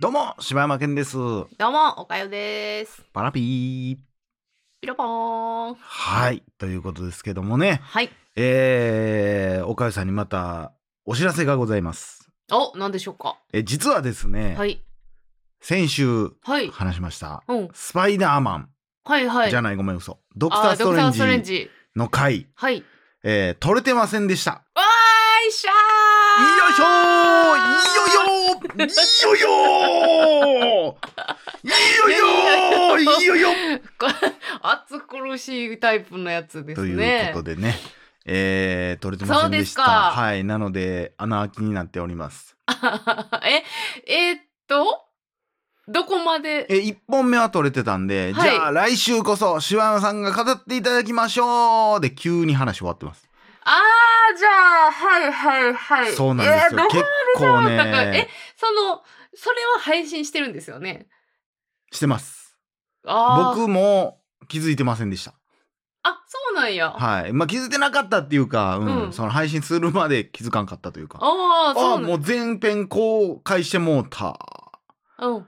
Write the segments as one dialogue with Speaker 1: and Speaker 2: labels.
Speaker 1: どうも柴山健です
Speaker 2: どうも、おかよです。
Speaker 1: パラピー
Speaker 2: ピロポーン。
Speaker 1: はいということですけどもね
Speaker 2: はい。
Speaker 1: えー、岡かさんにまたお知らせがございます
Speaker 2: お、なんでしょうか。
Speaker 1: え実はですね、
Speaker 2: はい。
Speaker 1: 先週
Speaker 2: はい。
Speaker 1: 話しました
Speaker 2: うん。
Speaker 1: スパイダーマン、
Speaker 2: はいはい。
Speaker 1: じゃないごめん嘘ドクタ
Speaker 2: あ
Speaker 1: ーストレン
Speaker 2: ドクターストレン
Speaker 1: ジ
Speaker 2: ジ。
Speaker 1: の回、
Speaker 2: はい。
Speaker 1: えー、撮れてませんでした
Speaker 2: わーいしゃー
Speaker 1: よいしょー。いいよよー。いいよよー。いいよよー。いいよよ
Speaker 2: これ暑苦しいタイプのやつです
Speaker 1: という
Speaker 2: ね。
Speaker 1: ことでね、えー、撮れてませんでした。はい。なので穴開きになっております。
Speaker 2: え、えーっと、どこまで？
Speaker 1: え1本目は撮れてたんで、
Speaker 2: はい。
Speaker 1: じゃあ来週こそ柴山さんが語っていただきましょう。で急に話終わってます、
Speaker 2: あー、じゃあ、はいはいはい。
Speaker 1: そうなんですよ、
Speaker 2: えー
Speaker 1: 結構
Speaker 2: だからえ
Speaker 1: ね、
Speaker 2: その、それは配信してるんですよね？
Speaker 1: してます。僕も気づいてませんでした。
Speaker 2: あ、そうなんや。
Speaker 1: はい。まあ気づいてなかったっていうか、うん。
Speaker 2: うん。
Speaker 1: その配信するまで気づかんかったというか。
Speaker 2: ああ、そうなん
Speaker 1: あもう全編公開してもうた。
Speaker 2: うん。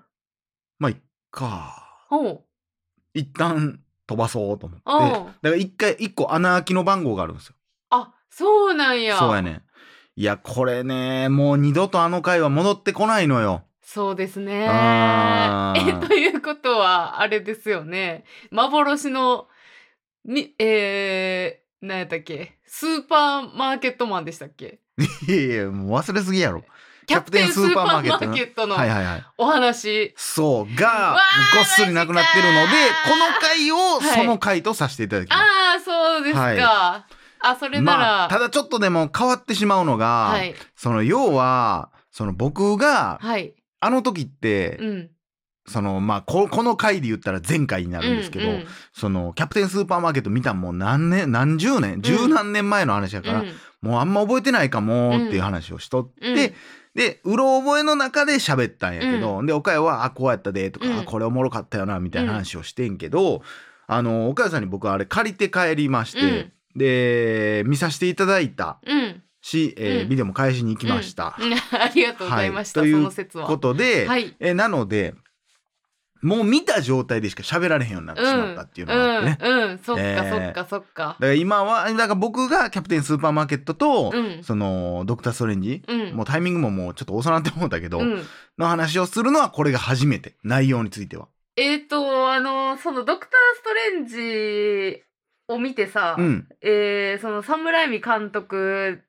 Speaker 1: まあいっか。
Speaker 2: ほう。
Speaker 1: 一旦飛ばそうと思って。だ
Speaker 2: う。ん
Speaker 1: から一回一個穴開きの番号があるんですよ。
Speaker 2: あ、そうなんや。
Speaker 1: そうやねんいやこれねもう二度とあの回は戻ってこないのよ
Speaker 2: そうですね。
Speaker 1: あ
Speaker 2: え、
Speaker 1: ー
Speaker 2: ということは、あれですよね。幻の、み、えー、何やったっけ？スーパーマーケットマンでしたっけ？
Speaker 1: いやいやもう忘れすぎやろ
Speaker 2: キャプテンスーパーマーケットの
Speaker 1: はいはいはい
Speaker 2: お話。
Speaker 1: そうがごっそりなくなってるのでこの回を
Speaker 2: はい
Speaker 1: その回とさせていただきます、
Speaker 2: ああ、そうですか。
Speaker 1: はい
Speaker 2: あ、それなら、
Speaker 1: まあただちょっとでも変わってしまうのが、
Speaker 2: はい。
Speaker 1: その要はその僕が
Speaker 2: はい。
Speaker 1: あの時って、
Speaker 2: うん。
Speaker 1: そのまあここの回で言ったら前回になるんですけど、
Speaker 2: うんうん。
Speaker 1: そのキャプテンスーパーマーケット見たんもう何年何十年十何年前の話やから、
Speaker 2: うん。
Speaker 1: もうあんま覚えてないかもっていう話をしとって、
Speaker 2: うん。
Speaker 1: でうろ覚えの中で喋ったんやけど、で岡谷は「あこうやったで」とか、これおもろかったよな」みたいな話をしてんけど、あの岡谷さんに僕あれ借りて帰りまして、で見させていただいた
Speaker 2: うん。
Speaker 1: し、えー
Speaker 2: うん
Speaker 1: ビデオも返しに行きました。
Speaker 2: うん ありがとうございました、
Speaker 1: はい
Speaker 2: その説は。
Speaker 1: ことで、
Speaker 2: はい。
Speaker 1: えなのでもう見た状態でしか喋られへんようになってしまったっていうのがあってね。
Speaker 2: うん、うん、そっか、
Speaker 1: えー
Speaker 2: そっかそっか
Speaker 1: だから今はだから僕がキャプテンスーパーマーケットと、
Speaker 2: うん
Speaker 1: そのドクター・ストレンジ、
Speaker 2: うん
Speaker 1: もうタイミングももうちょっと遅なって思ったけど、
Speaker 2: うん
Speaker 1: の話をするのはこれが初めて内容については。
Speaker 2: えっ、とあのそのドクター・ストレンジを見てさ、
Speaker 1: うん。
Speaker 2: えーそのサムライミ監督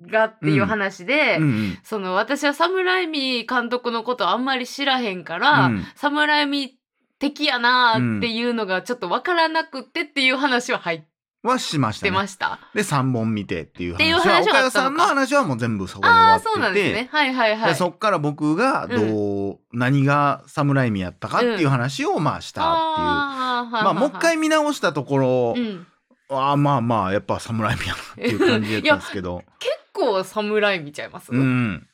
Speaker 2: がっていう話で、
Speaker 1: うんうん。
Speaker 2: その私はサムライミ監督のことあんまり知らへんから、
Speaker 1: うん。
Speaker 2: サムライミ敵やなーっていうのがちょっとわからなくってっていう話は入っ
Speaker 1: はしましたね。
Speaker 2: てました。
Speaker 1: で3本見てっていう話は岡谷さんの話はもう全部そこで終わってて
Speaker 2: そうなんですね。はいはいはい。
Speaker 1: でそっから僕がどう、何が侍味やったかっていう話をまあしたっていう。
Speaker 2: あー
Speaker 1: まあもう一回見直したところ、
Speaker 2: うん、
Speaker 1: ああまあまあやっぱ侍味やなっていう感じだったんですけど。
Speaker 2: 結構侍見ちゃいます？
Speaker 1: うん。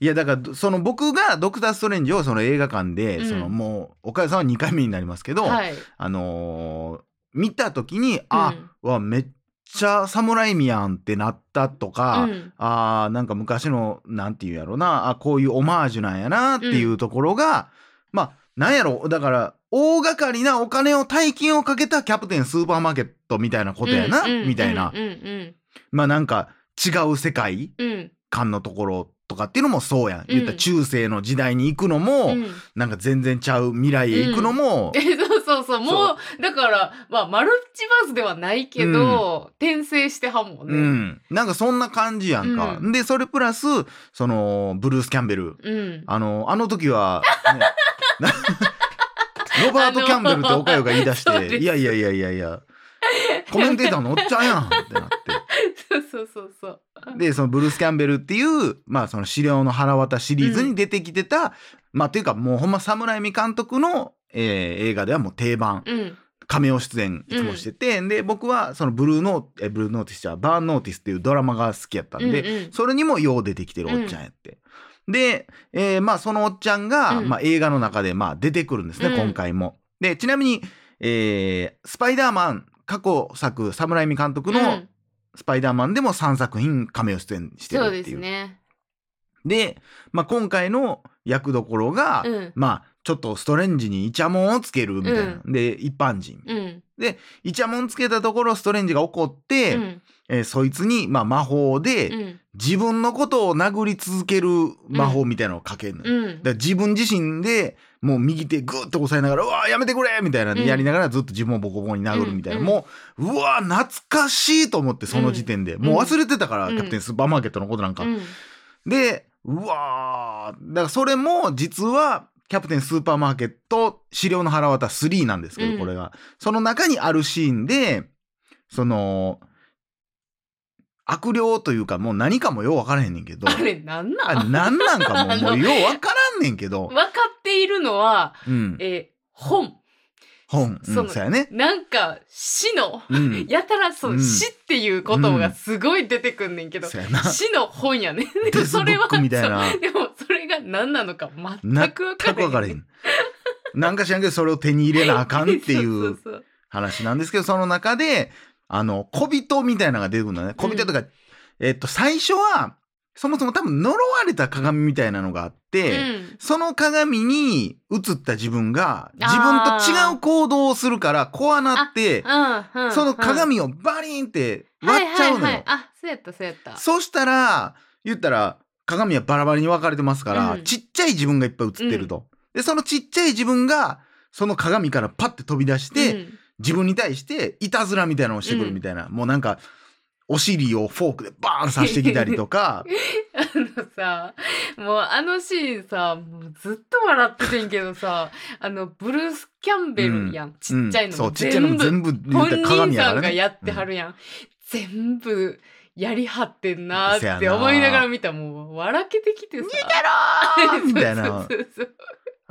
Speaker 1: いやだからその僕がドクター・ストレンジをその映画館で、
Speaker 2: うん
Speaker 1: そのもう岡谷さんは2回目になりますけど、
Speaker 2: はい。
Speaker 1: あのー見た時にあ、
Speaker 2: うん。
Speaker 1: わめっちゃ侍味やんってなったとか、
Speaker 2: うん。
Speaker 1: あーなんか昔のなんていうんやろなあこういうオマージュなんやなっていうところが、まあなんやろだから大掛かりなお金を大金をかけたキャプテンスーパーマーケットみたいなことやな、
Speaker 2: うんうん
Speaker 1: みたいな、
Speaker 2: うん。うん
Speaker 1: まあなんか違う世界
Speaker 2: うんうん。
Speaker 1: 観のところとかっていうのもそうやん、
Speaker 2: ん。
Speaker 1: 言ったら中世の時代に行くのも、
Speaker 2: うん。
Speaker 1: なんか全然ちゃう未来へ行くのも、
Speaker 2: えそうそうそう。もうだからまあマルチバースではないけど、転生してはんもんね。
Speaker 1: うん、なんかそんな感じやんか。
Speaker 2: う
Speaker 1: でそれプラスそのブルース・キャンベル。
Speaker 2: うん。
Speaker 1: あのあの時は、ねな ロバート・キャンベルっておかよが言い出して「いやいやいやいやいやコメンテーターのおっちゃんやん」ってなって
Speaker 2: そうそうそう。
Speaker 1: でそのブルース・キャンベルっていうまあその資料の腹渡シリーズに出てきてた、まあっていうかもうほんま侍味監督の、えー映画ではもう定番。
Speaker 2: うん。
Speaker 1: カメオ出演いつもしてて、で僕はそのブルーノーえブルーノーティスじゃバーンノーティスっていうドラマが好きやったんで、
Speaker 2: うんうん。
Speaker 1: それにもよう出てきてるおっちゃんやって。で、えーまあそのおっちゃんが、
Speaker 2: うん。
Speaker 1: まあ、映画の中でまあ出てくるんですね、
Speaker 2: うん。
Speaker 1: 今回も。でちなみに、えースパイダーマン過去作侍味監督の、
Speaker 2: うん
Speaker 1: スパイダーマンでも3作品カメオ出演してる
Speaker 2: そうで
Speaker 1: っていう。
Speaker 2: すね。
Speaker 1: で、まあ、今回の役どころが、
Speaker 2: うん。
Speaker 1: まあ、ちょっとストレンジにイチャモンをつけるみたいな。で、一般人。
Speaker 2: うん。
Speaker 1: イチャモンつけたところ、ストレンジが怒って、
Speaker 2: うん。
Speaker 1: えーそいつに、まあ、魔法で、
Speaker 2: うん。
Speaker 1: 自分のことを殴り続ける魔法みたいなのをかけるのよ。
Speaker 2: うん。
Speaker 1: 自分自身でもう右手グーッと押さえながら「うわーやめてくれ!」みたいな
Speaker 2: うん
Speaker 1: やりながらずっと自分をボコボコに殴るみたいな、
Speaker 2: うん
Speaker 1: もううわー懐かしいと思ってその時点で、
Speaker 2: ん
Speaker 1: もう忘れてたから、
Speaker 2: うん
Speaker 1: キャプテンスーパーマーケットのことなんか。
Speaker 2: うん。
Speaker 1: でうわーだからそれも実はキャプテンスーパーマーケット資料の腹渡3なんですけど、
Speaker 2: うん
Speaker 1: これがその中にあるシーンでその悪霊というかもう何かもよう分からへんねんけど
Speaker 2: あれなんなん？
Speaker 1: あ何なんかも
Speaker 2: あの
Speaker 1: もう よう分からんねんけど
Speaker 2: 分、かっているのは、
Speaker 1: うん、
Speaker 2: えー本。
Speaker 1: 本、うん、
Speaker 2: そ
Speaker 1: うやね。
Speaker 2: なんか死の、
Speaker 1: うん、
Speaker 2: やたらそう、
Speaker 1: うん
Speaker 2: 死っていうことがすごい出てくんねんけど。死の本やね。で
Speaker 1: デスブックみたいな
Speaker 2: そうでもそれが何なのか全
Speaker 1: 全
Speaker 2: く分からへん。
Speaker 1: く分からへん。なんか知らんけどそれを手に入れなあかんってい
Speaker 2: そううそう
Speaker 1: 話なんですけどその中であの小人みたいなのが出てくるのね。小人とか、えっと最初はそもそも多分呪われた鏡みたいなのがあって、
Speaker 2: うん。
Speaker 1: その鏡に映った自分が自分と違う行動をするから怖なって
Speaker 2: うんうん、
Speaker 1: その鏡をバリンって割っちゃうのよ。
Speaker 2: はいはいはい、あそうやったそうやった。
Speaker 1: そしたら言ったら鏡はバラバラに分かれてますから、
Speaker 2: うん。
Speaker 1: ちっちゃい自分がいっぱい映ってると。でそのちっちゃい自分がその鏡からパッて飛び出して、
Speaker 2: うん
Speaker 1: 自分に対していたずらみたいなのをしてくるみたいな、もうなんかお尻をフォークでバーン刺してきたりとか。
Speaker 2: あのさもうあのシーンさもうずっと笑っててんけどさあのブルース・キャンベルやん、ちっちゃいのも
Speaker 1: うん。ちっちゃいのも全部言
Speaker 2: 本
Speaker 1: ったら
Speaker 2: 人さん。がやってはるやん、全部やりはってんなーって思いながら見たらもう笑けてきてさ。
Speaker 1: 逃げろーみたいな。
Speaker 2: そうそうそう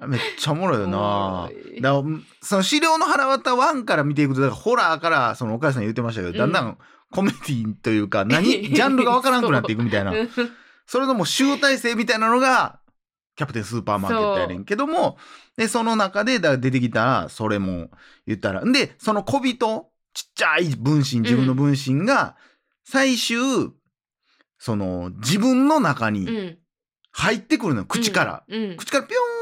Speaker 1: めっちゃおもろいよな。だその資料の腹渡1から見ていくとだからホラーからその岡谷さん言ってましたけど、
Speaker 2: うん。
Speaker 1: だんだんコメディというか 何ジャンルがわからんくなっていくみたいな。
Speaker 2: うん。
Speaker 1: それのもう集大成みたいなのがキャプテンスーパーマーケットやねんけどもでその中でだ出てきたらそれも言ったらでその小人ちっちゃい分身自分の分身が最終その自分の中に
Speaker 2: うん。
Speaker 1: 入ってくるのよ口から。
Speaker 2: うん。
Speaker 1: 口からピョーン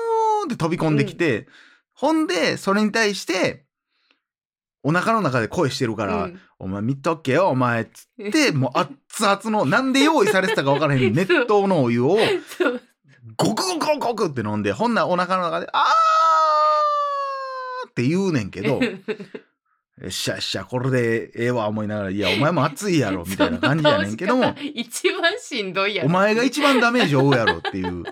Speaker 1: って飛び込んできて、ほんでそれに対してお腹の中で声してるから「
Speaker 2: うん
Speaker 1: お前見とけよお前」っつって もう熱々のなんで用意されてたか分からへん 熱湯のお湯をゴクゴクゴクって飲んでほんならお腹の中で「あー!」って言うねんけど「よっしゃよっしゃこれでええわ」思いながら「いやお前も熱いやろ」みたいな感じやねんけども
Speaker 2: 一番しんどいや
Speaker 1: お前が一番ダメージを負うやろっていう。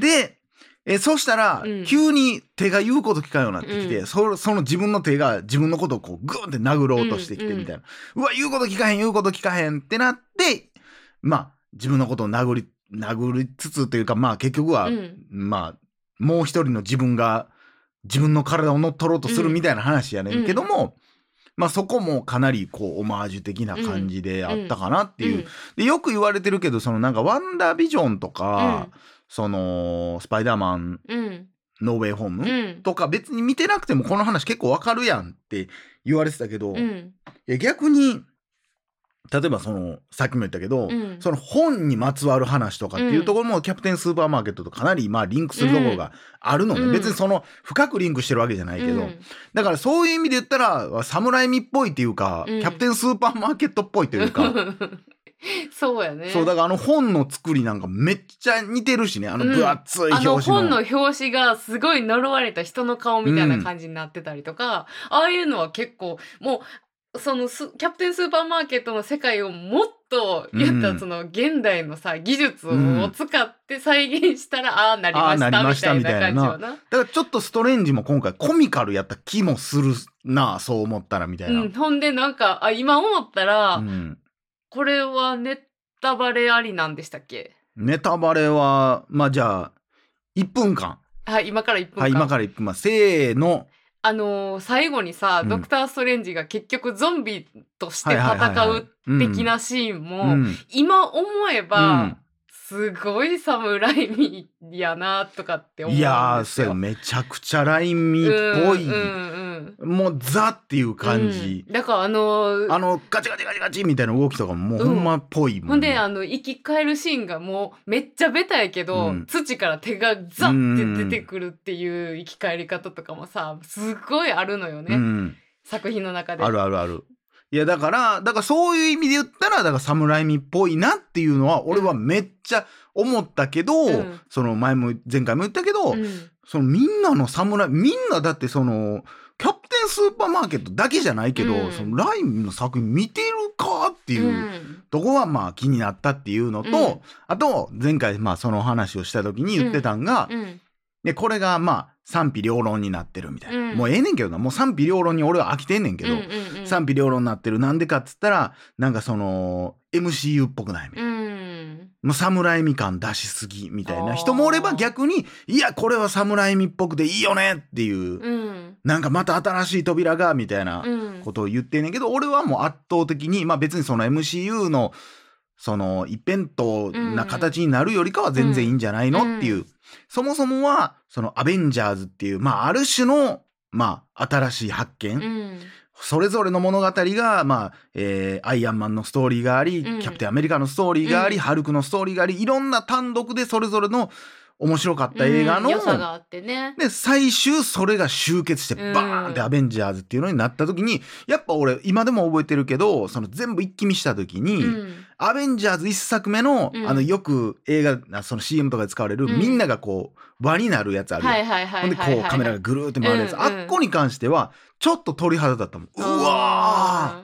Speaker 1: で、えそしたら、
Speaker 2: うん。
Speaker 1: 急に手が言うこと聞かんようになってきて、
Speaker 2: うん。
Speaker 1: そその自分の手が自分のことをこうグーンって殴ろうとしてきてみたいな。うわ、言うこと聞かへん、言うこと聞かへんってなって、まあ、自分のことを殴り、殴りつつというか、まあ結局は、
Speaker 2: うん。
Speaker 1: まあ、もう一人の自分が自分の体を乗っ取ろうとするみたいな話やねんけども、まあそこもかなりこうオマージュ的な感じであったかなっていう、でよく言われてるけどそのなんかワンダービジョンとか、そのスパイダーマン
Speaker 2: うん。うん
Speaker 1: ノーウェイホーム、
Speaker 2: うん。
Speaker 1: とか別に見てなくてもこの話結構わかるやんって言われてたけど、い
Speaker 2: うん。
Speaker 1: や逆に例えばそのさっきも言ったけど、
Speaker 2: うん。
Speaker 1: その本にまつわる話とかっていうところも、キャプテンスーパーマーケットとかなりまあリンクするところがあるのね、
Speaker 2: うん。
Speaker 1: 別にその深くリンクしてるわけじゃないけど、
Speaker 2: うん。
Speaker 1: だからそういう意味で言ったら侍味っぽいっていうか、
Speaker 2: うん。
Speaker 1: キャプテンスーパーマーケットっぽいというか。
Speaker 2: そうやね。
Speaker 1: そうだからあの本の作りなんかめっちゃ似てるしね。あの分厚い表紙の,、
Speaker 2: 本の表紙がすごい呪われた人の顔みたいな感じになってたりとか、ああいうのは結構もうそのスキャプテンスーパーマーケットの世界をもっと言ったその現代のさ技術
Speaker 1: うん
Speaker 2: を使って再現したら、ああなりま
Speaker 1: ああなりま
Speaker 2: し
Speaker 1: たた
Speaker 2: たいな感じよな。
Speaker 1: だからちょっとストレンジも今回コミカルやった気もするなそう思ったらみたいな、
Speaker 2: うん、ほんでなんかあ今思ったら、
Speaker 1: うん
Speaker 2: これはネタバレありなんでしたっけ？
Speaker 1: ネタバレはまあじゃあ1分間。
Speaker 2: はい今から1分間、
Speaker 1: はい今から1分間せーの。
Speaker 2: あのー最後にさ、
Speaker 1: うん。
Speaker 2: ドクター・ストレンジが結局ゾンビとして
Speaker 1: はいはいはいはい。
Speaker 2: 戦う的なシーンも、
Speaker 1: うん。
Speaker 2: 今思えば、すごいサムライミやなとかって思うん
Speaker 1: いやー。それめちゃくちゃラインミっぽい、
Speaker 2: うんうんうん
Speaker 1: もうザっていう感じ、
Speaker 2: うん。だからあの
Speaker 1: あのガチガチガチガチみたいな動きとかももうほんまっぽいもん、
Speaker 2: ほんであの生き返るシーンがもうめっちゃベタやけど、
Speaker 1: うん。
Speaker 2: 土から手がザッて出てくるっていう生き返り方とかもさすごいあるのよね、
Speaker 1: うん、
Speaker 2: 作品の中で。
Speaker 1: あるあるあるいやだからだからそういう意味で言ったらだから侍味っぽいなっていうのは俺はめっちゃ思ったけど、
Speaker 2: うん。
Speaker 1: その前も前回も言ったけど、
Speaker 2: うん。
Speaker 1: そのみんなの侍みんなだってそのキャプテンスーパーマーケットだけじゃないけど、
Speaker 2: うん。
Speaker 1: そのラインの作品見てるかっていう、
Speaker 2: うん。
Speaker 1: とこはまあ気になったっていうのと、
Speaker 2: うん。
Speaker 1: あと前回まあその話をした時に言ってたんが、
Speaker 2: うん
Speaker 1: でこれがまあ賛否両論になってるみたいな、
Speaker 2: うん。
Speaker 1: もうええねんけどな。もう賛否両論に俺は飽きてんねんけど、
Speaker 2: うんうんうん
Speaker 1: 賛否両論になってる。なんでかっつったらなんかその MCU っぽくないみたいな。
Speaker 2: うん。
Speaker 1: もう侍味感出しすぎみたいな。人もおれば逆にいやこれは侍味っぽくていいよねっていう、
Speaker 2: うん。
Speaker 1: なんかまた新しい扉がみたいな
Speaker 2: うん。
Speaker 1: ことを言ってんねんけど、俺はもう圧倒的にまあ別にその MCU のその一辺倒な形になるよりかは全然いいんじゃないの、
Speaker 2: うん
Speaker 1: っていう。そもそもはそのアベンジャーズっていうまあある種のまあ新しい発見、
Speaker 2: うん。
Speaker 1: それぞれの物語が、まあ、えーアイアンマンのストーリーがあり、
Speaker 2: うん。
Speaker 1: キャプテンアメリカのストーリーがあり、
Speaker 2: うん。
Speaker 1: ハルクのストーリーがあり、いろんな単独でそれぞれの面白かった映画の、
Speaker 2: うん良さがあってね。
Speaker 1: で、最終それが集結して
Speaker 2: うん。
Speaker 1: バーンってアベンジャーズっていうのになった時に、やっぱ俺今でも覚えてるけど、その全部一気見した時に、
Speaker 2: うん
Speaker 1: アベンジャーズ一作目の、
Speaker 2: うん。
Speaker 1: あのよく映画、あその CM とかで使われる、
Speaker 2: うん。
Speaker 1: みんながこう輪になるやつあるやん
Speaker 2: はいはいは
Speaker 1: ほんで
Speaker 2: いはいはい。
Speaker 1: こうカメラがぐるーって回るやつ、
Speaker 2: うんうん
Speaker 1: あっこに関してはちょっと鳥肌だったもん。うわー
Speaker 2: あ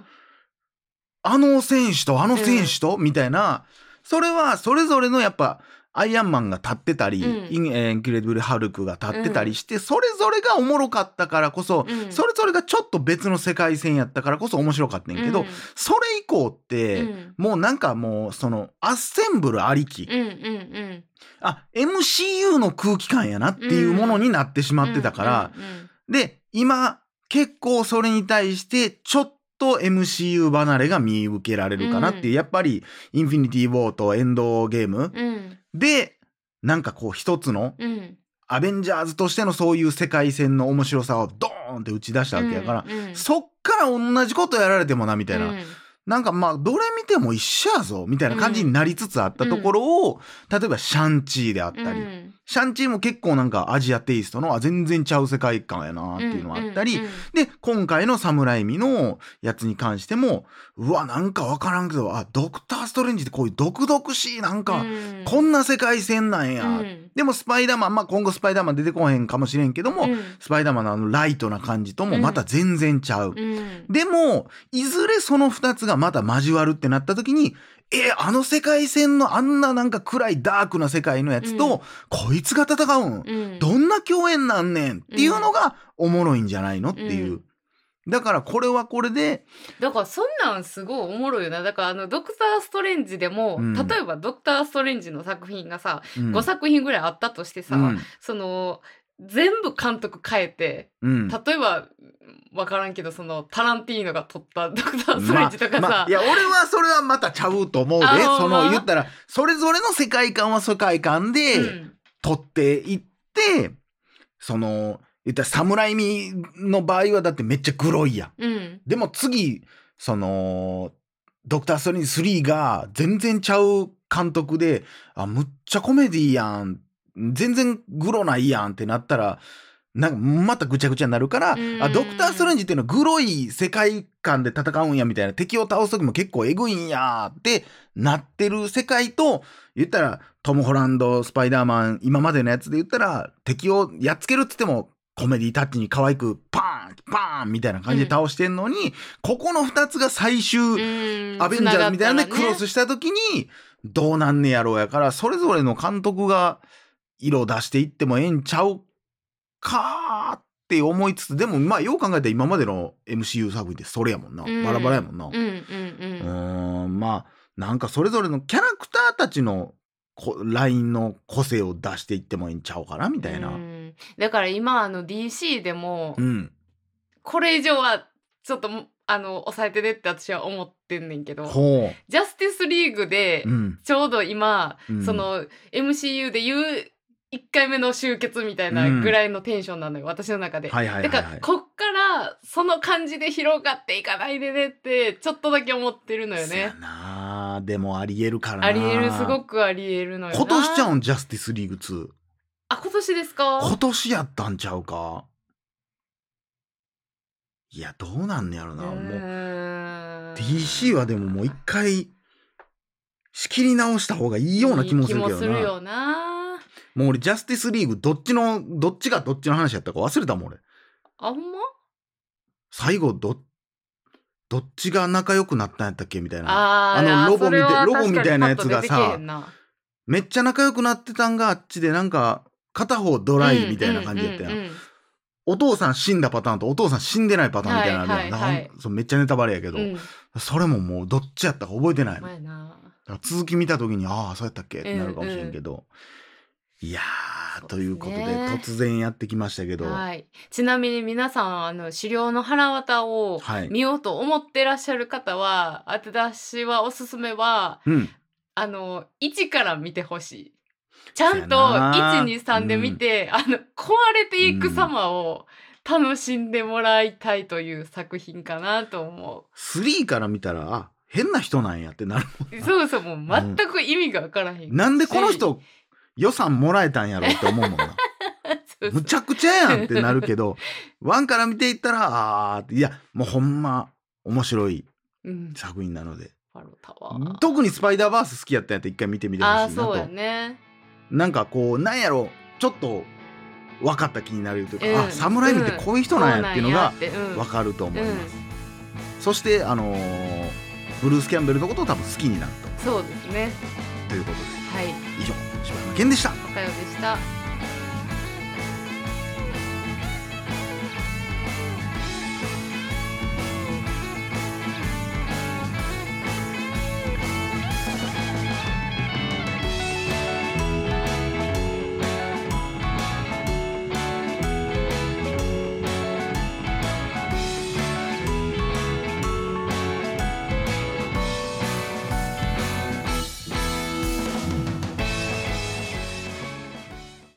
Speaker 1: あの選手とあの選手と、みたいな。それはそれぞれのやっぱアイアンマンが立ってたり、
Speaker 2: うん。
Speaker 1: インクレディブル・ハルクが立ってたりして、それぞれがおもろかったからこそ、
Speaker 2: うん。
Speaker 1: それぞれがちょっと別の世界線やったからこそ面白かったんやけど、
Speaker 2: うん。
Speaker 1: それ以降って、
Speaker 2: うん。
Speaker 1: もうなんかもうそのアッセンブルありき、
Speaker 2: うんうんうん。
Speaker 1: あ MCU の空気感やなっていうものになってしまってたから、
Speaker 2: うんうん
Speaker 1: で今結構それに対してちょっと MCU 離れが見受けられるかなっていう、
Speaker 2: うん。
Speaker 1: やっぱりインフィニティ・ウォーとエンドゲーム。
Speaker 2: うん
Speaker 1: でなんかこう一つの
Speaker 2: うん。
Speaker 1: アベンジャーズとしてのそういう世界線の面白さをドーンって打ち出したわけやから、
Speaker 2: うんうん。
Speaker 1: そっから同じことやられてもなみたいな、
Speaker 2: うん。
Speaker 1: なんかまあどれ見ても一緒やぞみたいな感じになりつつあったところを、例えばシャンチーであったり、
Speaker 2: うん
Speaker 1: シャンチーも結構なんかアジアテイストのあ全然ちゃう世界観やなっていうのがあったり、
Speaker 2: うんうん
Speaker 1: で今回のサムライミのやつに関してもうわなんかわからんけどあドクター・ストレンジってこういう毒々しいなんか、
Speaker 2: うん。
Speaker 1: こんな世界線なんや、
Speaker 2: うん。
Speaker 1: でもスパイダーマンまあ今後スパイダーマン出てこへんかもしれんけども、
Speaker 2: うん。
Speaker 1: スパイダーマンのあのライトな感じともまた全然ちゃう。
Speaker 2: うん。
Speaker 1: でもいずれその2つがまた交わるってなった時にえあの世界線のあんななんか暗いダークな世界のやつと、
Speaker 2: うん。
Speaker 1: こいつが戦うん。
Speaker 2: うん。
Speaker 1: どんな共演なんねんっていうのがおもろいんじゃないのっていう。
Speaker 2: うん。
Speaker 1: だからこれはこれで、
Speaker 2: だからそんなんすごいおもろいよな。だからあのドクター・ストレンジでも、
Speaker 1: うん。
Speaker 2: 例えばドクター・ストレンジの作品がさ、
Speaker 1: うん。
Speaker 2: 5作品ぐらいあったとしてさ、
Speaker 1: うん。
Speaker 2: その全部監督変えて
Speaker 1: うん。
Speaker 2: 例えば分からんけどそのタランティーノが撮ったドクター・ストレンジとかさ、
Speaker 1: まあまあいや俺はそれはまたちゃうと思うでその言ったらそれぞれの世界観は世界観で
Speaker 2: うん。
Speaker 1: 撮っていって、その言ったら侍味の場合はだってめっちゃグロいやん。
Speaker 2: うん。
Speaker 1: でも次そのドクター・ストレンジ3が全然ちゃう監督であむっちゃコメディやん全然グロないやんってなったらなんかまたぐちゃぐちゃになるから
Speaker 2: うん。
Speaker 1: あドクター・ストレンジっていうのはグロい世界観で戦うんやみたいな敵を倒す時も結構エグいんやってなってる世界と言ったらトム・ホランドスパイダーマン今までのやつで言ったら敵をやっつけるっつってもコメディタッチに可愛くパーンパーンみたいな感じで倒してんのに、ここの2つが最終、
Speaker 2: うん。
Speaker 1: アベンジャーズみたいな
Speaker 2: ね。
Speaker 1: クロスした時にどうなんねやろうやからそれぞれの監督が色を出していってもええんちゃうかーって思いつつでもまあよう考えたら今までの MCU 作品ってそれやもんな、
Speaker 2: うん。
Speaker 1: バラバラやもんな。う
Speaker 2: うんうん。うん
Speaker 1: まあなんかそれぞれのキャラクターたちのこラインの個性を出していってもいいんちゃうかなみたいな。
Speaker 2: うん。だから今あの DC でも
Speaker 1: うん。
Speaker 2: これ以上はちょっともあの抑えてねって私は思ってんねんけど
Speaker 1: ほ
Speaker 2: ジャスティスリーグでちょうど今、
Speaker 1: うん。
Speaker 2: その MCU で言う1回目の集結みたいなぐらいのテンションなのよ、私の中で。
Speaker 1: はいはいはい
Speaker 2: だから
Speaker 1: はい
Speaker 2: こっからその感じで広がっていかないでねってちょっとだけ思ってるのよね。
Speaker 1: なでもありえるからな
Speaker 2: あ。りえるすごくありえるのよな。
Speaker 1: 今年ちゃうんジャスティスリーグ2
Speaker 2: あ今年ですか？
Speaker 1: 今年やったんちゃうか？いやどうなんねやろな。もう DC はでももう一回仕切り直した方がいいような気もするけどな。
Speaker 2: いい気もするよな。
Speaker 1: もう俺ジャスティスリーグどっちのどっちがどっちの話やったか忘れたもん俺。
Speaker 2: あほんま？
Speaker 1: 最後どどっちが仲良くなったんやったっけ？みたいな。
Speaker 2: あ
Speaker 1: のロボみたいロボみたいなやつがさめっちゃ仲良くなってたんがあっちでなんか片方ドライみたいな感じやったやん,、
Speaker 2: うんうんうん。うん
Speaker 1: お父さん死んだパターンとお父さん死んでないパターンみたいなのあるやん、
Speaker 2: はいはいはい。
Speaker 1: なんそうめっちゃネタバレやけど、
Speaker 2: うん。
Speaker 1: それももうどっちやったか覚えてない
Speaker 2: な。
Speaker 1: 続き見た時にああそうやったっけ？ってなるかもしれんけど、いやーということで突然やってきましたけど、
Speaker 2: はい、ちなみに皆さんあの資料の腹渡を
Speaker 1: はい。
Speaker 2: 見ようと思ってらっしゃる方は、私はおすすめは
Speaker 1: うん。
Speaker 2: あの1から見てほしい。ちゃんと
Speaker 1: そやな
Speaker 2: 123で見て、あの壊れていく様を楽しんでもらいたいという作品かなと思
Speaker 1: 3から見たらあ変な人なんやってなる
Speaker 2: う。そうそうもう全く意味がわからへん。
Speaker 1: なんでこの人予算もらえたんやろって思うもんな。
Speaker 2: そうそう。
Speaker 1: むちゃくちゃやんってなるけど 1から見ていったらあーいやもうほんま面白い
Speaker 2: うん、
Speaker 1: 作品なので。
Speaker 2: パロタは。
Speaker 1: 特にスパイダーバース好きやったんやったら一回見てみてほしいなと。
Speaker 2: ああそうやね。
Speaker 1: なんかこうなんやろちょっと分かった気になるというか、
Speaker 2: うん。
Speaker 1: あ侍ってこういう人なんやっていうのが
Speaker 2: そうなん。やってうん
Speaker 1: 分かると思います、そしてあのーブルース・キャンベルのことを多分好きになる
Speaker 2: そうですね。
Speaker 1: とということで。
Speaker 2: はい、
Speaker 1: 以上柴山健でした
Speaker 2: おかよでした。